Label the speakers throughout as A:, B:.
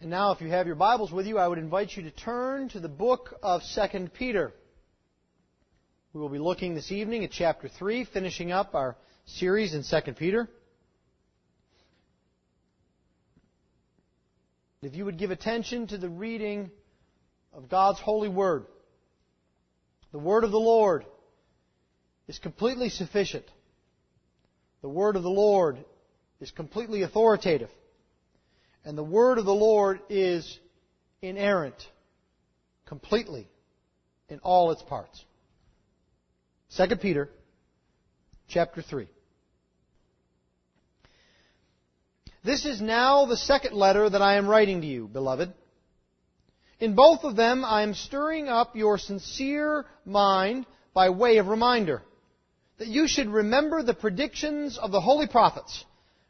A: And now, if you have your Bibles with you, I would invite you to turn to the book of 2 Peter. We will be looking this evening at chapter 3, finishing up our series in 2 Peter. If you would give attention to the reading of God's holy word, the word of the Lord is completely sufficient. The word of the Lord is completely authoritative. And the word of the Lord is inerrant completely in all its parts. 2 Peter chapter 3. This is now the second letter that I am writing to you, beloved. In both of them I am stirring up your sincere mind by way of reminder that you should remember the predictions of the holy prophets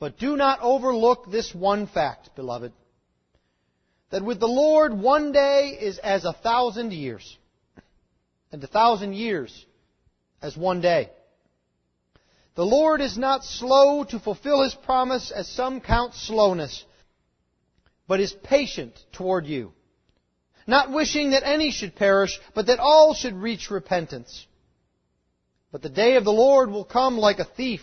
A: But do not overlook this one fact, beloved, that with the Lord one day is as a thousand years, and a thousand years as one day. The Lord is not slow to fulfill His promise, as some count slowness, but is patient toward you, not wishing that any should perish, but that all should reach repentance. But the day of the Lord will come like a thief.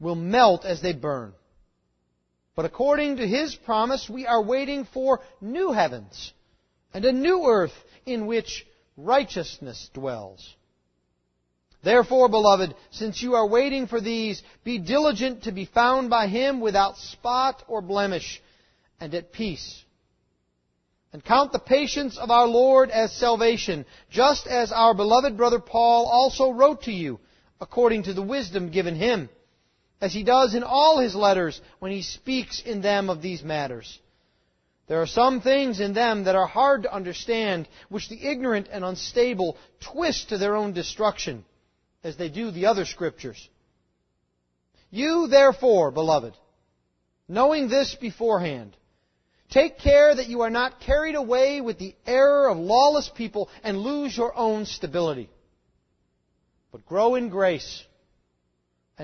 A: will melt as they burn. But according to his promise, we are waiting for new heavens and a new earth in which righteousness dwells. Therefore, beloved, since you are waiting for these, be diligent to be found by him without spot or blemish and at peace. And count the patience of our Lord as salvation, just as our beloved brother Paul also wrote to you, according to the wisdom given him as he does in all his letters when he speaks in them of these matters. There are some things in them that are hard to understand, which the ignorant and unstable twist to their own destruction, as they do the other scriptures. You, therefore, beloved, knowing this beforehand, take care that you are not carried away with the error of lawless people and lose your own stability, but grow in grace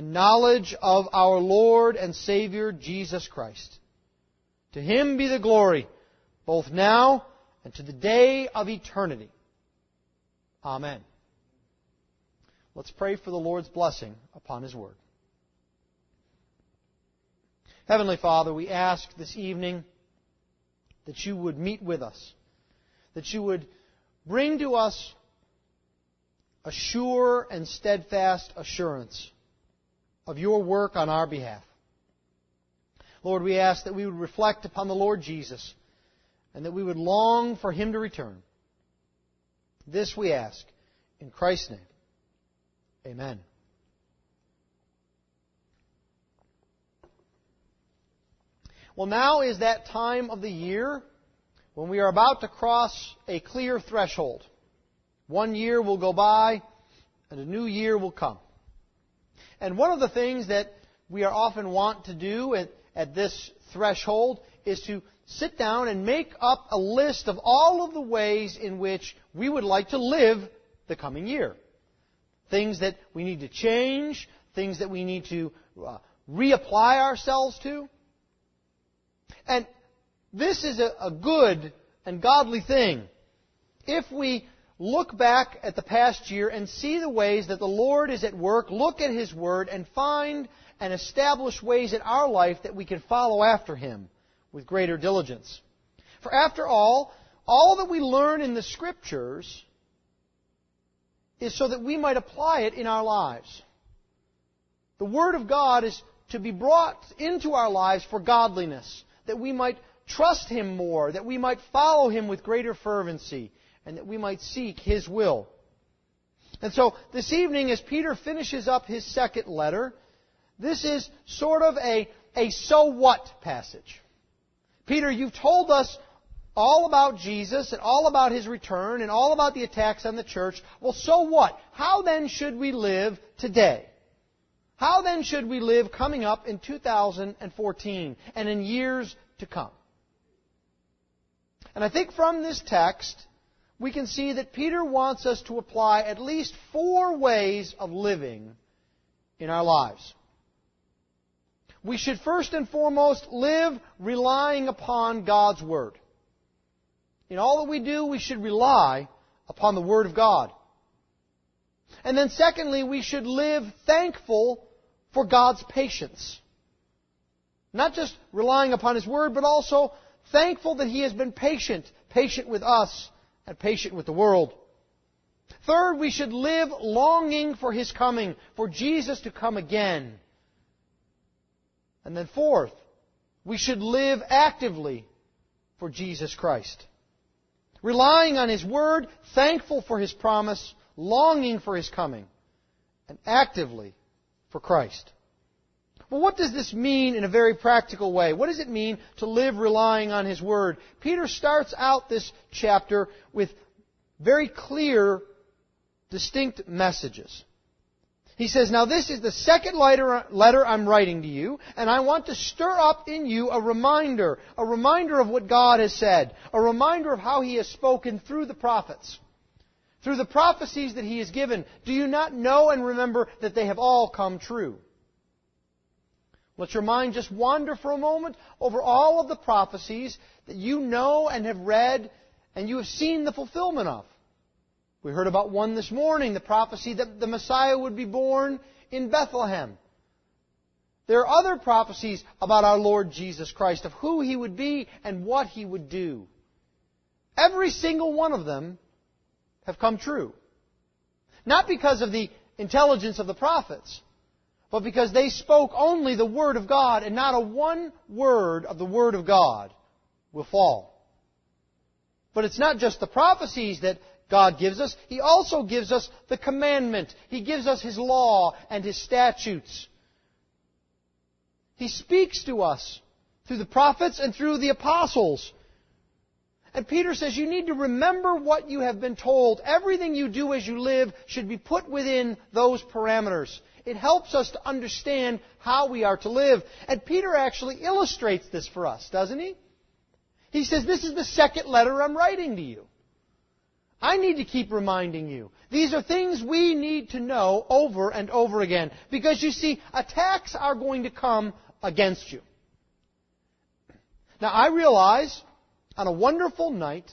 A: and knowledge of our Lord and Savior Jesus Christ. To Him be the glory, both now and to the day of eternity. Amen. Let's pray for the Lord's blessing upon His Word. Heavenly Father, we ask this evening that you would meet with us, that you would bring to us a sure and steadfast assurance of your work on our behalf. Lord, we ask that we would reflect upon the Lord Jesus and that we would long for him to return. This we ask in Christ's name. Amen. Well, now is that time of the year when we are about to cross a clear threshold. One year will go by and a new year will come. And one of the things that we are often want to do at, at this threshold is to sit down and make up a list of all of the ways in which we would like to live the coming year. Things that we need to change, things that we need to uh, reapply ourselves to. And this is a, a good and godly thing. If we look back at the past year and see the ways that the Lord is at work, look at His Word, and find and establish ways in our life that we can follow after Him with greater diligence. For after all, all that we learn in the Scriptures is so that we might apply it in our lives. The Word of God is to be brought into our lives for godliness, that we might trust Him more, that we might follow Him with greater fervency, and that we might seek His will. And so, this evening, as Peter finishes up his second letter, this is sort of a, a so what passage. Peter, you've told us all about Jesus and all about his return and all about the attacks on the church. Well, so what? How then should we live today? How then should we live coming up in 2014 and in years to come? And I think from this text, we can see that Peter wants us to apply at least four ways of living in our lives. We should first and foremost live relying upon God's Word. In all that we do, we should rely upon the Word of God. And then secondly, we should live thankful for God's patience. Not just relying upon His Word, but also thankful that He has been patient, patient with us and patient with the world. Third, we should live longing for His coming, for Jesus to come again. And then fourth, we should live actively for Jesus Christ. Relying on His Word, thankful for His promise, longing for His coming, and actively for Christ. Well, what does this mean in a very practical way? What does it mean to live relying on His Word? Peter starts out this chapter with very clear, distinct messages. He says, Now this is the second letter I'm writing to you, and I want to stir up in you a reminder, a reminder of what God has said, a reminder of how He has spoken through the prophets. Through the prophecies that He has given, do you not know and remember that they have all come true? Let your mind just wander for a moment over all of the prophecies that you know and have read and you have seen the fulfillment of. We heard about one this morning, the prophecy that the Messiah would be born in Bethlehem. There are other prophecies about our Lord Jesus Christ, of who He would be and what He would do. Every single one of them have come true. Not because of the intelligence of the prophets, but because they spoke only the Word of God, and not a one word of the Word of God will fall. But it's not just the prophecies that God gives us, He also gives us the commandment. He gives us His law and His statutes. He speaks to us through the prophets and through the apostles. And Peter says you need to remember what you have been told. Everything you do as you live should be put within those parameters. It helps us to understand how we are to live. And Peter actually illustrates this for us, doesn't he? He says, This is the second letter I'm writing to you. I need to keep reminding you. These are things we need to know over and over again. Because you see, attacks are going to come against you. Now, I realize on a wonderful night,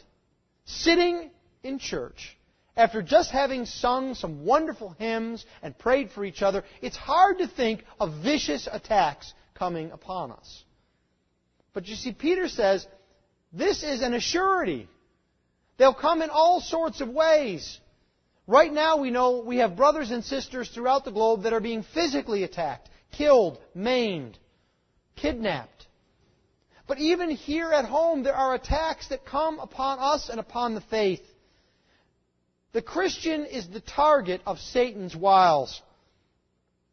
A: sitting in church, after just having sung some wonderful hymns and prayed for each other, it's hard to think of vicious attacks coming upon us. But you see, Peter says, this is an assurity. They'll come in all sorts of ways. Right now, we know we have brothers and sisters throughout the globe that are being physically attacked, killed, maimed, kidnapped. But even here at home, there are attacks that come upon us and upon the faith. The Christian is the target of Satan's wiles.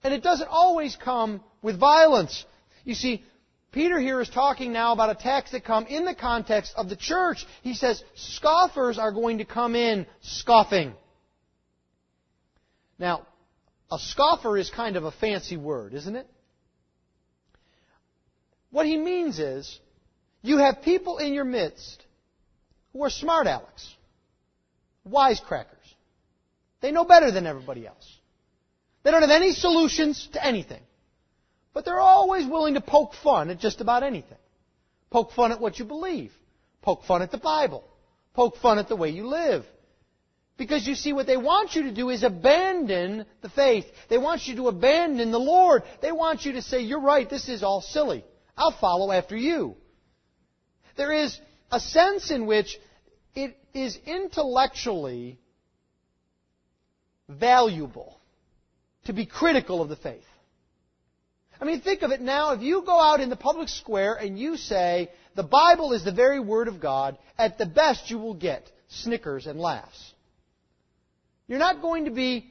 A: And it doesn't always come with violence. You see, Peter here is talking now about attacks that come in the context of the church. He says scoffers are going to come in scoffing. Now, a scoffer is kind of a fancy word, isn't it? What he means is, you have people in your midst who are smart Alex wisecrackers. They know better than everybody else. They don't have any solutions to anything. But they're always willing to poke fun at just about anything. Poke fun at what you believe. Poke fun at the Bible. Poke fun at the way you live. Because you see, what they want you to do is abandon the faith. They want you to abandon the Lord. They want you to say, You're right, this is all silly. I'll follow after you. There is a sense in which it is intellectually valuable to be critical of the faith. I mean, think of it now. If you go out in the public square and you say, the Bible is the very Word of God, at the best you will get snickers and laughs. You're not going to be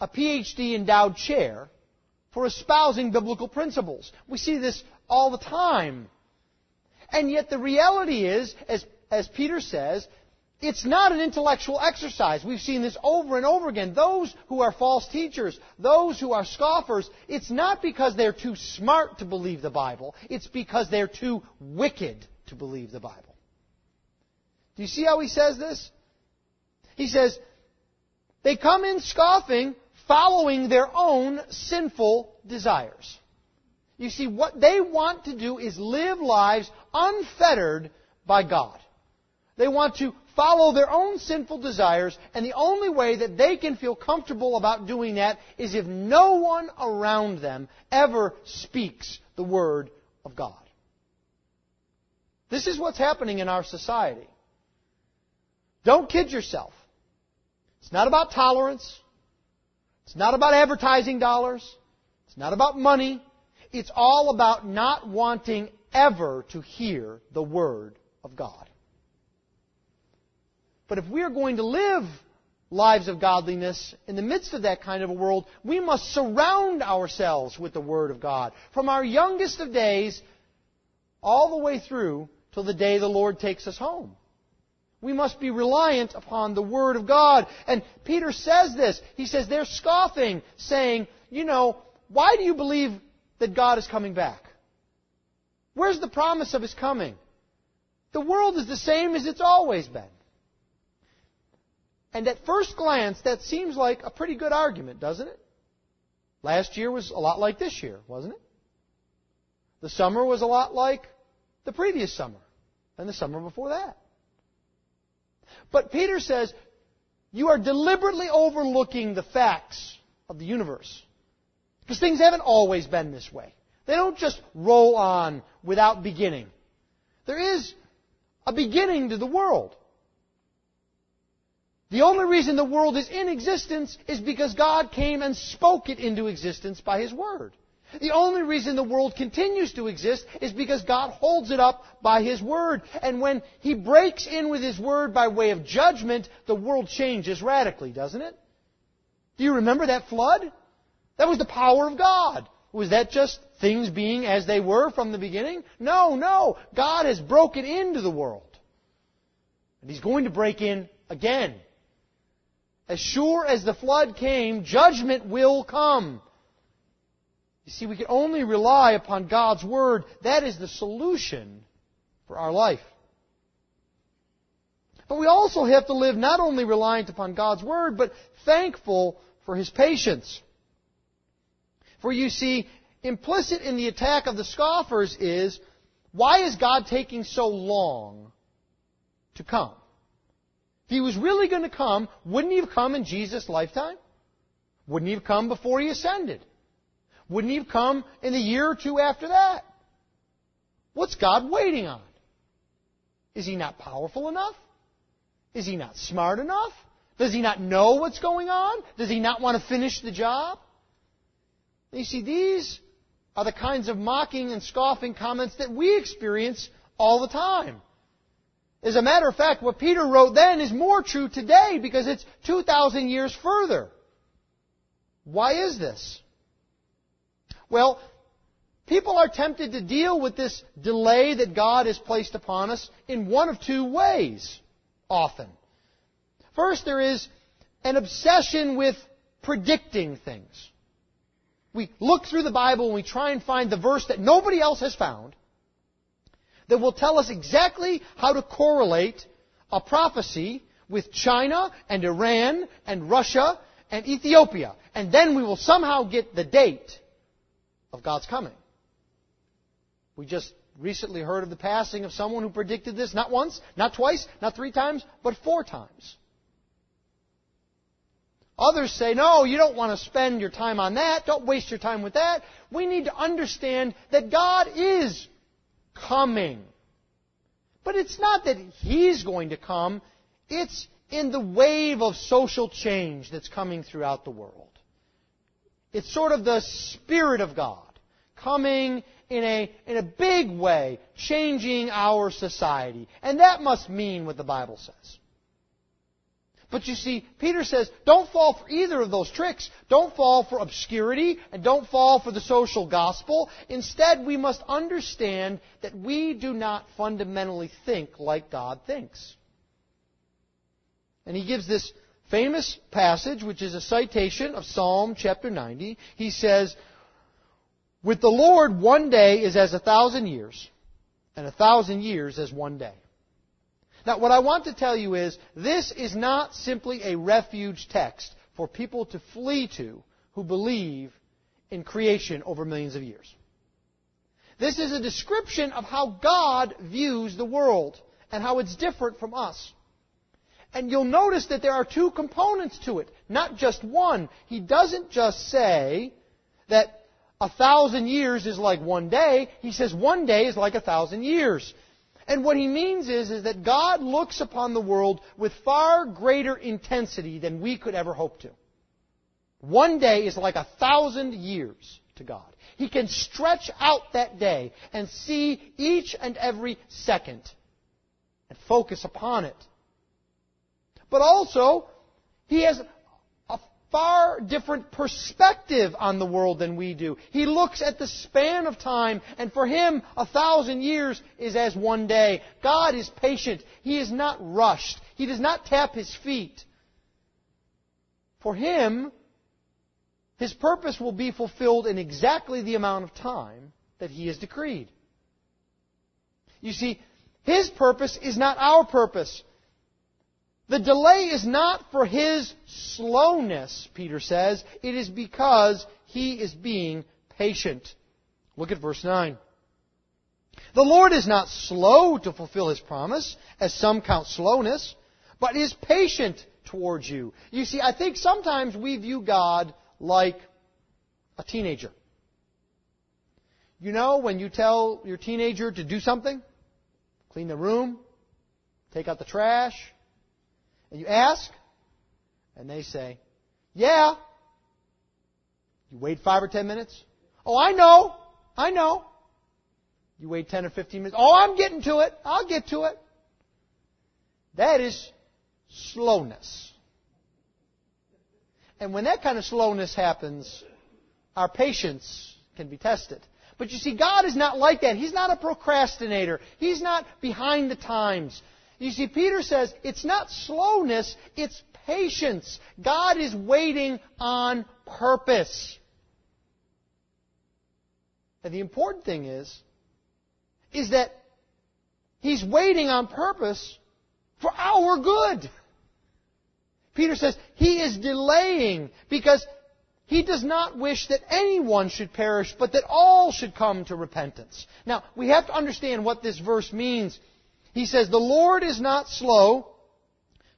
A: a PhD endowed chair for espousing biblical principles. We see this all the time. And yet the reality is, as, as Peter says, it's not an intellectual exercise. We've seen this over and over again. Those who are false teachers, those who are scoffers, it's not because they're too smart to believe the Bible. It's because they're too wicked to believe the Bible. Do you see how he says this? He says, they come in scoffing, following their own sinful desires. You see, what they want to do is live lives unfettered by God. They want to follow their own sinful desires, and the only way that they can feel comfortable about doing that is if no one around them ever speaks the Word of God. This is what's happening in our society. Don't kid yourself. It's not about tolerance. It's not about advertising dollars. It's not about money. It's all about not wanting ever to hear the Word of God. But if we are going to live lives of godliness in the midst of that kind of a world, we must surround ourselves with the Word of God. From our youngest of days all the way through till the day the Lord takes us home. We must be reliant upon the Word of God. And Peter says this. He says they're scoffing, saying, you know, why do you believe that God is coming back? Where's the promise of His coming? The world is the same as it's always been. And at first glance, that seems like a pretty good argument, doesn't it? Last year was a lot like this year, wasn't it? The summer was a lot like the previous summer and the summer before that. But Peter says, you are deliberately overlooking the facts of the universe. Because things haven't always been this way. They don't just roll on without beginning. There is a beginning to the world. The only reason the world is in existence is because God came and spoke it into existence by His Word. The only reason the world continues to exist is because God holds it up by His Word. And when He breaks in with His Word by way of judgment, the world changes radically, doesn't it? Do you remember that flood? That was the power of God. Was that just things being as they were from the beginning? No, no. God has broken into the world. And He's going to break in again. As sure as the flood came, judgment will come. You see, we can only rely upon God's Word. That is the solution for our life. But we also have to live not only reliant upon God's Word, but thankful for His patience. For you see, implicit in the attack of the scoffers is, why is God taking so long to come? If He was really going to come, wouldn't He have come in Jesus' lifetime? Wouldn't He have come before He ascended? Wouldn't he have come in the year or two after that? What's God waiting on? Is he not powerful enough? Is he not smart enough? Does he not know what's going on? Does he not want to finish the job? You see, these are the kinds of mocking and scoffing comments that we experience all the time. As a matter of fact, what Peter wrote then is more true today because it's 2,000 years further. Why is this? Well, people are tempted to deal with this delay that God has placed upon us in one of two ways, often. First, there is an obsession with predicting things. We look through the Bible and we try and find the verse that nobody else has found that will tell us exactly how to correlate a prophecy with China and Iran and Russia and Ethiopia. And then we will somehow get the date of God's coming. We just recently heard of the passing of someone who predicted this not once, not twice, not three times, but four times. Others say, no, you don't want to spend your time on that. Don't waste your time with that. We need to understand that God is coming. But it's not that He's going to come. It's in the wave of social change that's coming throughout the world. It's sort of the Spirit of God coming in a, in a big way, changing our society. And that must mean what the Bible says. But you see, Peter says, don't fall for either of those tricks. Don't fall for obscurity and don't fall for the social gospel. Instead, we must understand that we do not fundamentally think like God thinks. And he gives this famous passage, which is a citation of Psalm chapter 90. He says, With the Lord, one day is as a thousand years, and a thousand years as one day. Now, what I want to tell you is this is not simply a refuge text for people to flee to who believe in creation over millions of years. This is a description of how God views the world and how it's different from us. And you'll notice that there are two components to it, not just one. He doesn't just say that a thousand years is like one day. He says one day is like a thousand years. And what he means is, is that God looks upon the world with far greater intensity than we could ever hope to. One day is like a thousand years to God. He can stretch out that day and see each and every second and focus upon it. But also, He has far different perspective on the world than we do. He looks at the span of time, and for him, a thousand years is as one day. God is patient. He is not rushed. He does not tap his feet. For him, his purpose will be fulfilled in exactly the amount of time that he has decreed. You see, his purpose is not our purpose. The delay is not for his slowness, Peter says. It is because he is being patient. Look at verse 9. The Lord is not slow to fulfill his promise, as some count slowness, but is patient towards you. You see, I think sometimes we view God like a teenager. You know, when you tell your teenager to do something, clean the room, take out the trash, and you ask, and they say, Yeah. You wait five or ten minutes. Oh, I know. I know. You wait 10 or 15 minutes. Oh, I'm getting to it. I'll get to it. That is slowness. And when that kind of slowness happens, our patience can be tested. But you see, God is not like that. He's not a procrastinator. He's not behind the times. You see, Peter says it's not slowness, it's patience. God is waiting on purpose. And the important thing is, is that He's waiting on purpose for our good. Peter says He is delaying because He does not wish that anyone should perish, but that all should come to repentance. Now, we have to understand what this verse means he says, The Lord is not slow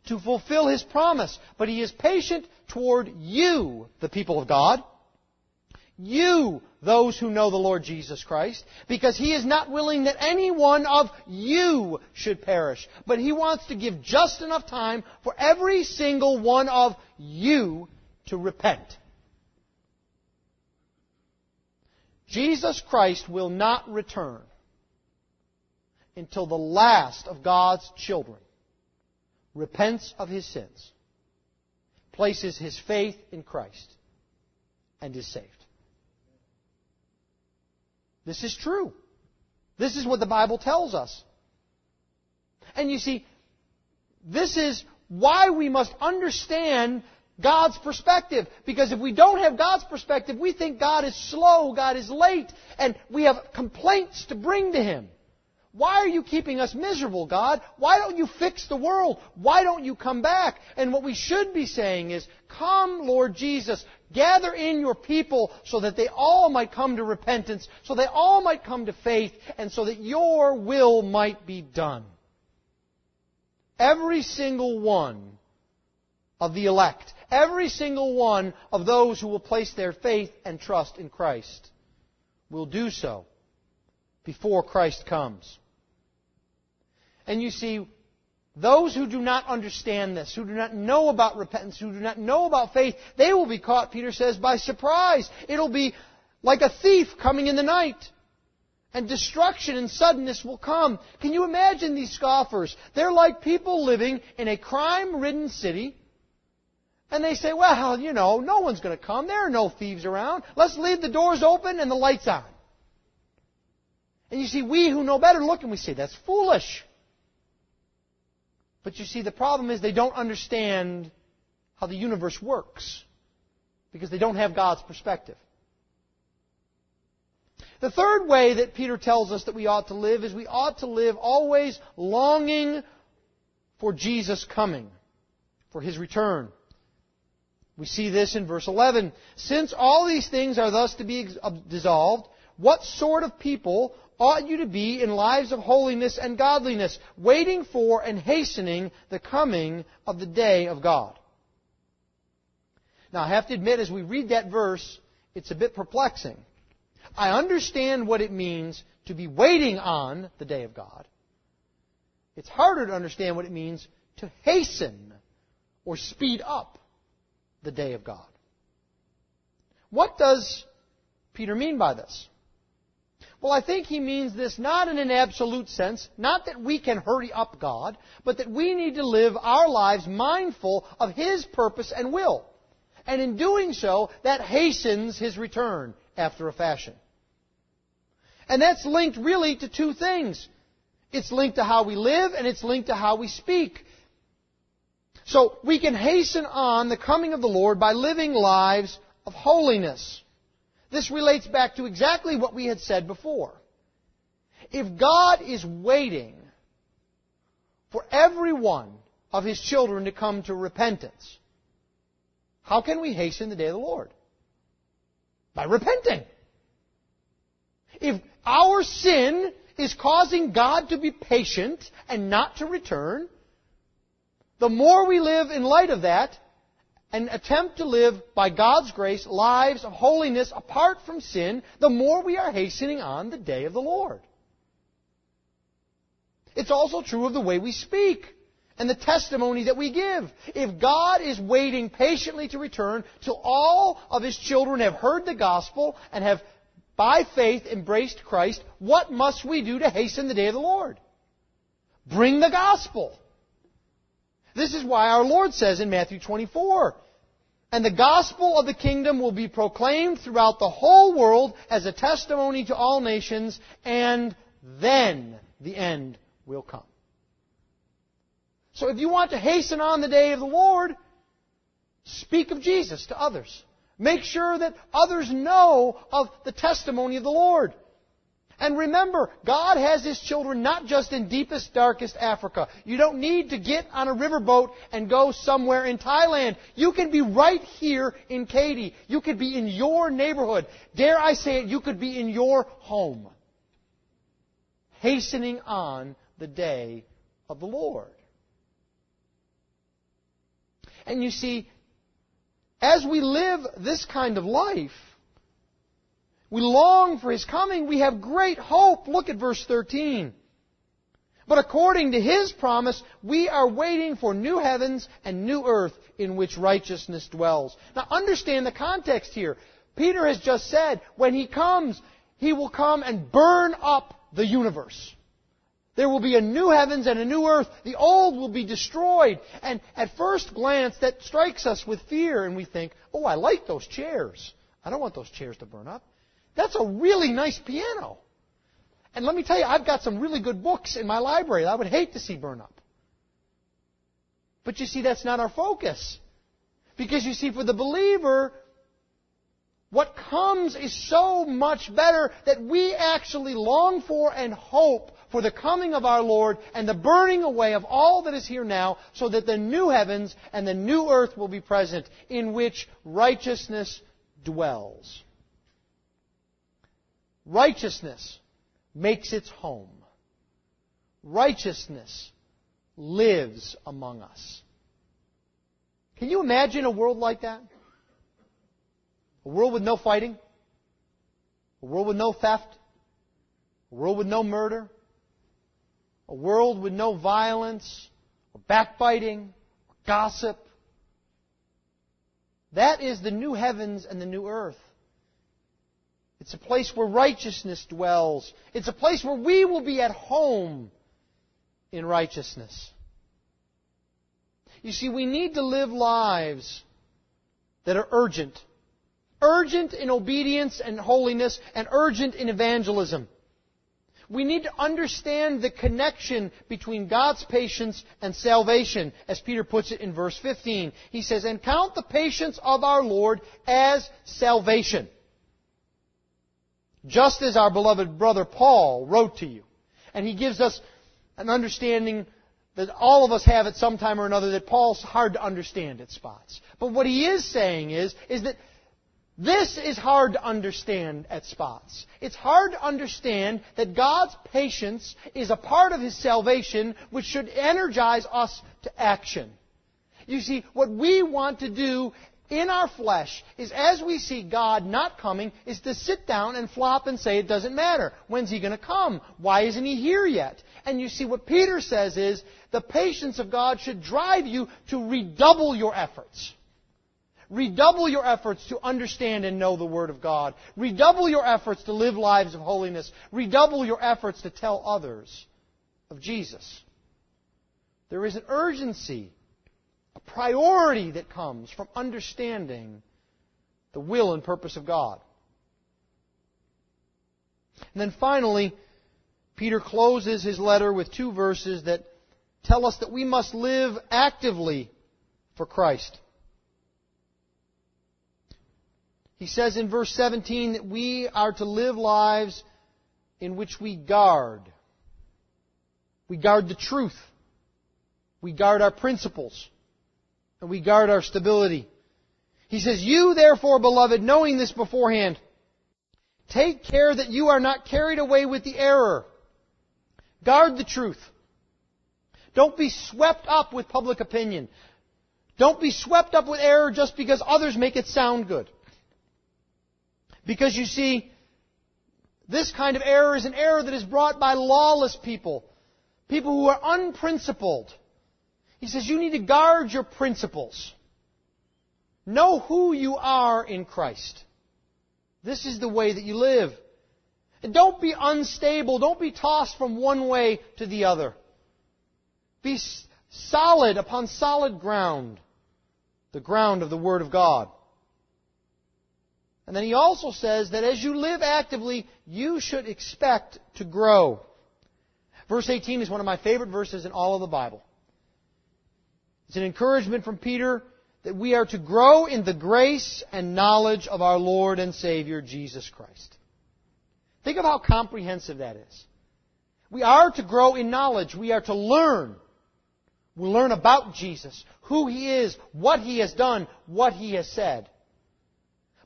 A: to fulfill His promise, but He is patient toward you, the people of God. You, those who know the Lord Jesus Christ, because He is not willing that any one of you should perish, but He wants to give just enough time for every single one of you to repent. Jesus Christ will not return until the last of God's children repents of his sins, places his faith in Christ, and is saved. This is true. This is what the Bible tells us. And you see, this is why we must understand God's perspective. Because if we don't have God's perspective, we think God is slow, God is late, and we have complaints to bring to Him. Why are you keeping us miserable, God? Why don't you fix the world? Why don't you come back? And what we should be saying is, Come, Lord Jesus, gather in your people so that they all might come to repentance, so they all might come to faith, and so that your will might be done. Every single one of the elect, every single one of those who will place their faith and trust in Christ will do so before Christ comes. And you see, those who do not understand this, who do not know about repentance, who do not know about faith, they will be caught, Peter says, by surprise. It'll be like a thief coming in the night. And destruction and suddenness will come. Can you imagine these scoffers? They're like people living in a crime ridden city. And they say, well, you know, no one's going to come. There are no thieves around. Let's leave the doors open and the lights on. And you see, we who know better look and we say, that's foolish. But you see, the problem is they don't understand how the universe works because they don't have God's perspective. The third way that Peter tells us that we ought to live is we ought to live always longing for Jesus' coming, for His return. We see this in verse 11. Since all these things are thus to be dissolved, what sort of people ought you to be in lives of holiness and godliness, waiting for and hastening the coming of the day of God. Now, I have to admit, as we read that verse, it's a bit perplexing. I understand what it means to be waiting on the day of God. It's harder to understand what it means to hasten or speed up the day of God. What does Peter mean by this? Well, I think he means this not in an absolute sense, not that we can hurry up God, but that we need to live our lives mindful of His purpose and will. And in doing so, that hastens His return after a fashion. And that's linked really to two things. It's linked to how we live and it's linked to how we speak. So we can hasten on the coming of the Lord by living lives of holiness. This relates back to exactly what we had said before. If God is waiting for every one of His children to come to repentance, how can we hasten the day of the Lord? By repenting. If our sin is causing God to be patient and not to return, the more we live in light of that, and attempt to live by God's grace lives of holiness apart from sin, the more we are hastening on the day of the Lord. It's also true of the way we speak and the testimony that we give. If God is waiting patiently to return till all of His children have heard the gospel and have by faith embraced Christ, what must we do to hasten the day of the Lord? Bring the gospel. This is why our Lord says in Matthew 24, and the gospel of the kingdom will be proclaimed throughout the whole world as a testimony to all nations, and then the end will come. So if you want to hasten on the day of the Lord, speak of Jesus to others. Make sure that others know of the testimony of the Lord. And remember, God has His children not just in deepest, darkest Africa. You don't need to get on a riverboat and go somewhere in Thailand. You can be right here in Katy. You could be in your neighborhood. Dare I say it, you could be in your home. Hastening on the day of the Lord. And you see, as we live this kind of life, we long for His coming. We have great hope. Look at verse 13. But according to His promise, we are waiting for new heavens and new earth in which righteousness dwells. Now understand the context here. Peter has just said, when He comes, He will come and burn up the universe. There will be a new heavens and a new earth. The old will be destroyed. And at first glance, that strikes us with fear, and we think, oh, I like those chairs. I don't want those chairs to burn up. That's a really nice piano. And let me tell you, I've got some really good books in my library that I would hate to see burn up. But you see, that's not our focus. Because you see, for the believer, what comes is so much better that we actually long for and hope for the coming of our Lord and the burning away of all that is here now, so that the new heavens and the new earth will be present, in which righteousness dwells. Righteousness makes its home. Righteousness lives among us. Can you imagine a world like that? A world with no fighting? A world with no theft? A world with no murder? A world with no violence or backbiting or gossip? That is the new heavens and the new earth. It's a place where righteousness dwells. It's a place where we will be at home in righteousness. You see, we need to live lives that are urgent. Urgent in obedience and holiness, and urgent in evangelism. We need to understand the connection between God's patience and salvation, as Peter puts it in verse 15. He says, And count the patience of our Lord as salvation. Just as our beloved brother Paul wrote to you. And he gives us an understanding that all of us have at some time or another that Paul's hard to understand at spots. But what he is saying is, is that this is hard to understand at spots. It's hard to understand that God's patience is a part of His salvation which should energize us to action. You see, what we want to do in our flesh is as we see God not coming, is to sit down and flop and say it doesn't matter. When's He going to come? Why isn't He here yet? And you see, what Peter says is the patience of God should drive you to redouble your efforts. Redouble your efforts to understand and know the Word of God. Redouble your efforts to live lives of holiness. Redouble your efforts to tell others of Jesus. There is an urgency, a priority that comes from understanding the will and purpose of God. And then finally, Peter closes his letter with two verses that tell us that we must live actively for Christ. He says in verse 17 that we are to live lives in which we guard. We guard the truth. We guard our principles. And we guard our stability. He says, You therefore, beloved, knowing this beforehand, take care that you are not carried away with the error. Guard the truth. Don't be swept up with public opinion. Don't be swept up with error just because others make it sound good. Because you see, this kind of error is an error that is brought by lawless people, people who are unprincipled. He says you need to guard your principles. Know who you are in Christ. This is the way that you live. And don't be unstable. Don't be tossed from one way to the other. Be solid upon solid ground, the ground of the Word of God. And then he also says that as you live actively, you should expect to grow. Verse 18 is one of my favorite verses in all of the Bible. It's an encouragement from Peter that we are to grow in the grace and knowledge of our Lord and Savior, Jesus Christ. Think of how comprehensive that is. We are to grow in knowledge. We are to learn. We learn about Jesus, who He is, what He has done, what He has said.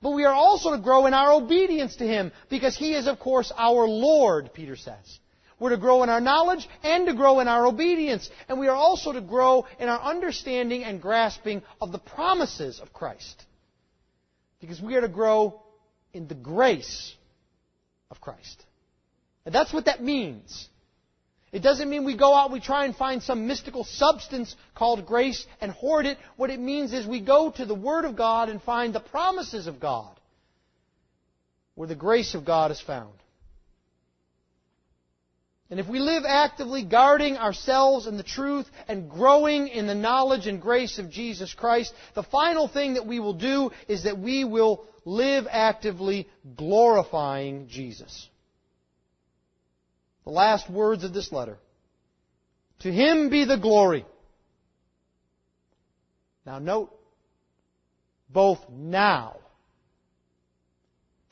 A: But we are also to grow in our obedience to Him because He is, of course, our Lord, Peter says. We're to grow in our knowledge and to grow in our obedience. And we are also to grow in our understanding and grasping of the promises of Christ. Because we are to grow in the grace of Christ. And that's what that means. It doesn't mean we go out, and we try and find some mystical substance called grace and hoard it. What it means is we go to the Word of God and find the promises of God, where the grace of God is found. And if we live actively guarding ourselves in the truth and growing in the knowledge and grace of Jesus Christ, the final thing that we will do is that we will live actively glorifying Jesus the last words of this letter. To him be the glory. Now note, both now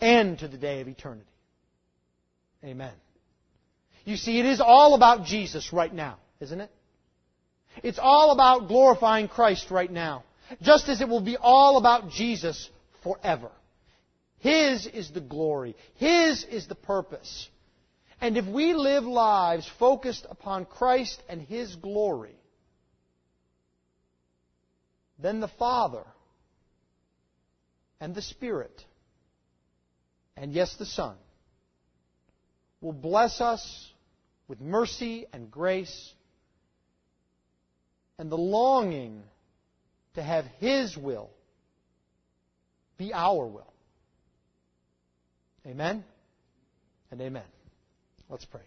A: and to the day of eternity. Amen. You see, it is all about Jesus right now, isn't it? It's all about glorifying Christ right now. Just as it will be all about Jesus forever. His is the glory. His is the purpose. And if we live lives focused upon Christ and His glory, then the Father and the Spirit, and yes, the Son, will bless us with mercy and grace and the longing to have His will be our will. Amen and amen. Let's pray.